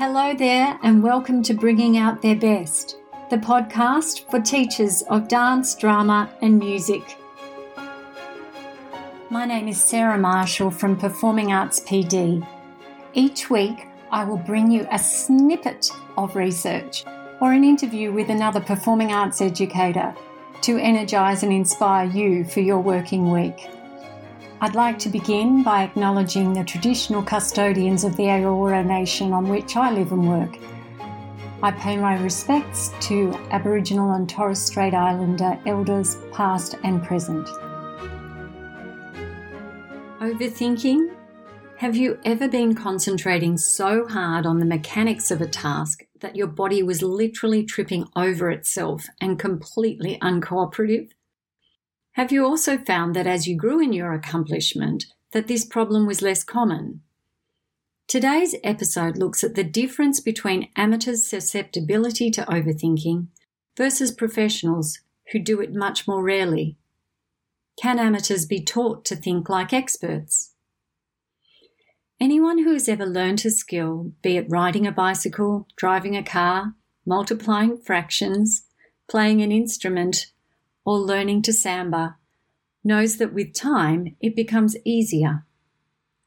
Hello there, and welcome to Bringing Out Their Best, the podcast for teachers of dance, drama, and music. My name is Sarah Marshall from Performing Arts PD. Each week, I will bring you a snippet of research or an interview with another performing arts educator to energise and inspire you for your working week. I'd like to begin by acknowledging the traditional custodians of the Eora Nation on which I live and work. I pay my respects to Aboriginal and Torres Strait Islander elders past and present. Overthinking? Have you ever been concentrating so hard on the mechanics of a task that your body was literally tripping over itself and completely uncooperative? Have you also found that as you grew in your accomplishment, that this problem was less common? Today's episode looks at the difference between amateurs' susceptibility to overthinking versus professionals who do it much more rarely. Can amateurs be taught to think like experts? Anyone who has ever learned a skill, be it riding a bicycle, driving a car, multiplying fractions, playing an instrument, or learning to samba knows that with time it becomes easier.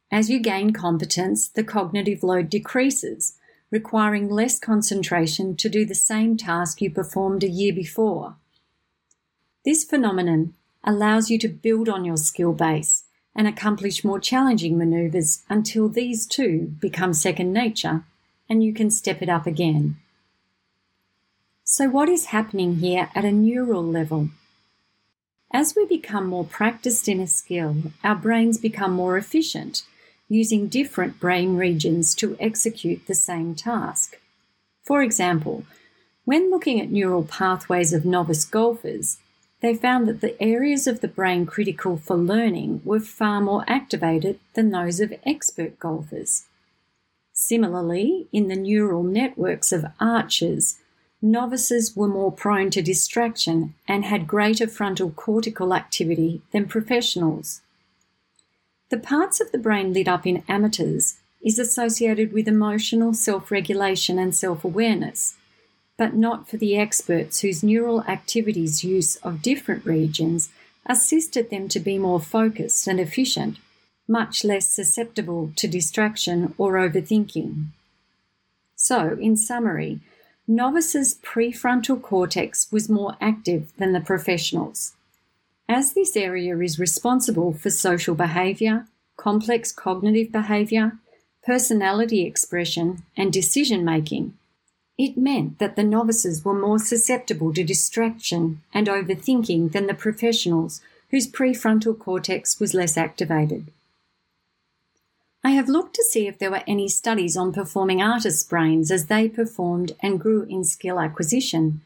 As you gain competence, the cognitive load decreases, requiring less concentration to do the same task you performed a year before. This phenomenon allows you to build on your skill base and accomplish more challenging maneuvers until these too become second nature and you can step it up again. So, what is happening here at a neural level? As we become more practiced in a skill, our brains become more efficient, using different brain regions to execute the same task. For example, when looking at neural pathways of novice golfers, they found that the areas of the brain critical for learning were far more activated than those of expert golfers. Similarly, in the neural networks of archers, novices were more prone to distraction and had greater frontal cortical activity than professionals. The parts of the brain lit up in amateurs is associated with emotional self regulation and self awareness, but not for the experts whose neural activities use of different regions assisted them to be more focused and efficient, much less susceptible to distraction or overthinking. So, in summary, Novices' prefrontal cortex was more active than the professionals. As this area is responsible for social behaviour, complex cognitive behaviour, personality expression, and decision making, it meant that the novices were more susceptible to distraction and overthinking than the professionals whose prefrontal cortex was less activated. I have looked to see if there were any studies on performing artists' brains as they performed and grew in skill acquisition,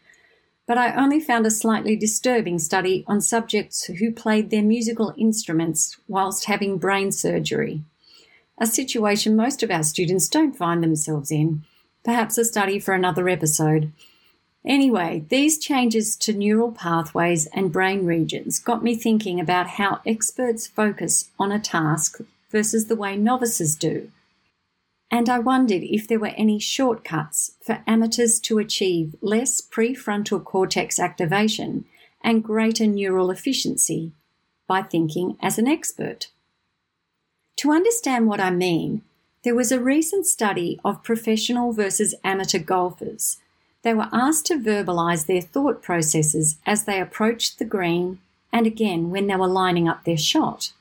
but I only found a slightly disturbing study on subjects who played their musical instruments whilst having brain surgery, a situation most of our students don't find themselves in. Perhaps a study for another episode. Anyway, these changes to neural pathways and brain regions got me thinking about how experts focus on a task versus the way novices do. And I wondered if there were any shortcuts for amateurs to achieve less prefrontal cortex activation and greater neural efficiency by thinking as an expert. To understand what I mean, there was a recent study of professional versus amateur golfers. They were asked to verbalize their thought processes as they approached the green and again when they were lining up their shot.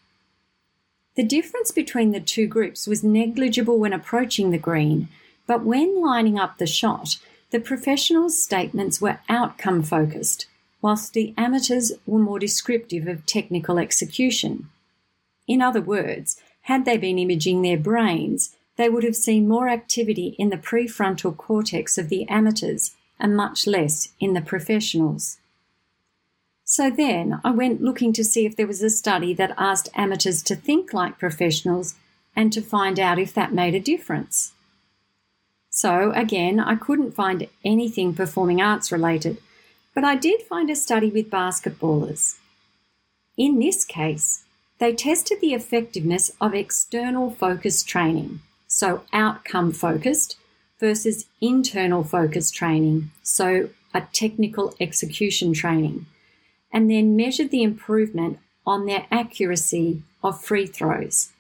The difference between the two groups was negligible when approaching the green, but when lining up the shot, the professionals' statements were outcome focused, whilst the amateurs were more descriptive of technical execution. In other words, had they been imaging their brains, they would have seen more activity in the prefrontal cortex of the amateurs and much less in the professionals. So then I went looking to see if there was a study that asked amateurs to think like professionals and to find out if that made a difference. So again, I couldn't find anything performing arts related, but I did find a study with basketballers. In this case, they tested the effectiveness of external focus training, so outcome focused, versus internal focus training, so a technical execution training, and then measured the improvement on their accuracy of free throws.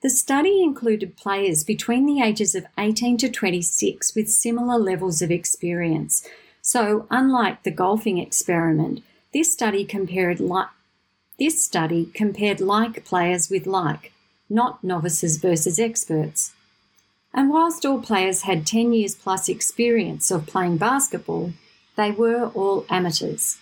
The study included players between the ages of 18 to 26 with similar levels of experience. So, unlike the golfing experiment, this study compared like this study compared like players with like, not novices versus experts. And whilst all players had 10 years plus experience of playing basketball, they were all amateurs.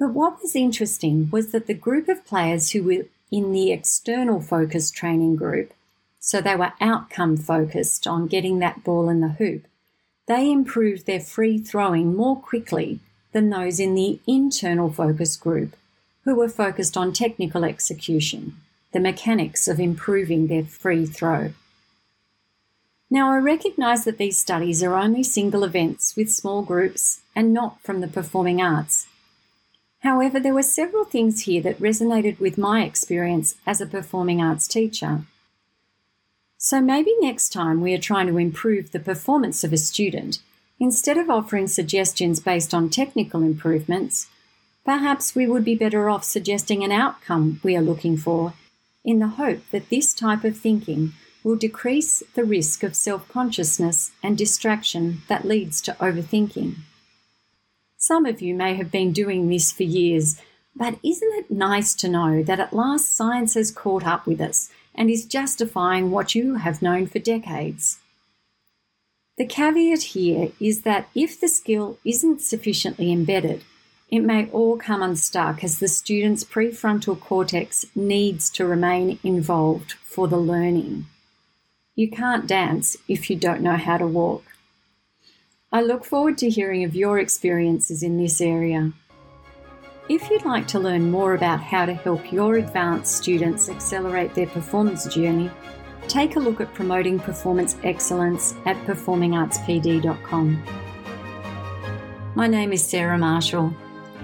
But what was interesting was that the group of players who were in the external focus training group, so they were outcome focused on getting that ball in the hoop, they improved their free throwing more quickly than those in the internal focus group, who were focused on technical execution, the mechanics of improving their free throw. Now, I recognise that these studies are only single events with small groups and not from the performing arts. However, there were several things here that resonated with my experience as a performing arts teacher. So maybe next time we are trying to improve the performance of a student, instead of offering suggestions based on technical improvements, perhaps we would be better off suggesting an outcome we are looking for in the hope that this type of thinking will decrease the risk of self consciousness and distraction that leads to overthinking. Some of you may have been doing this for years, but isn't it nice to know that at last science has caught up with us and is justifying what you have known for decades? The caveat here is that if the skill isn't sufficiently embedded, it may all come unstuck as the student's prefrontal cortex needs to remain involved for the learning. You can't dance if you don't know how to walk. I look forward to hearing of your experiences in this area. If you'd like to learn more about how to help your advanced students accelerate their performance journey, take a look at promoting performance excellence at performingartspd.com. My name is Sarah Marshall.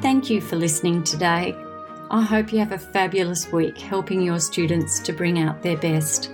Thank you for listening today. I hope you have a fabulous week helping your students to bring out their best.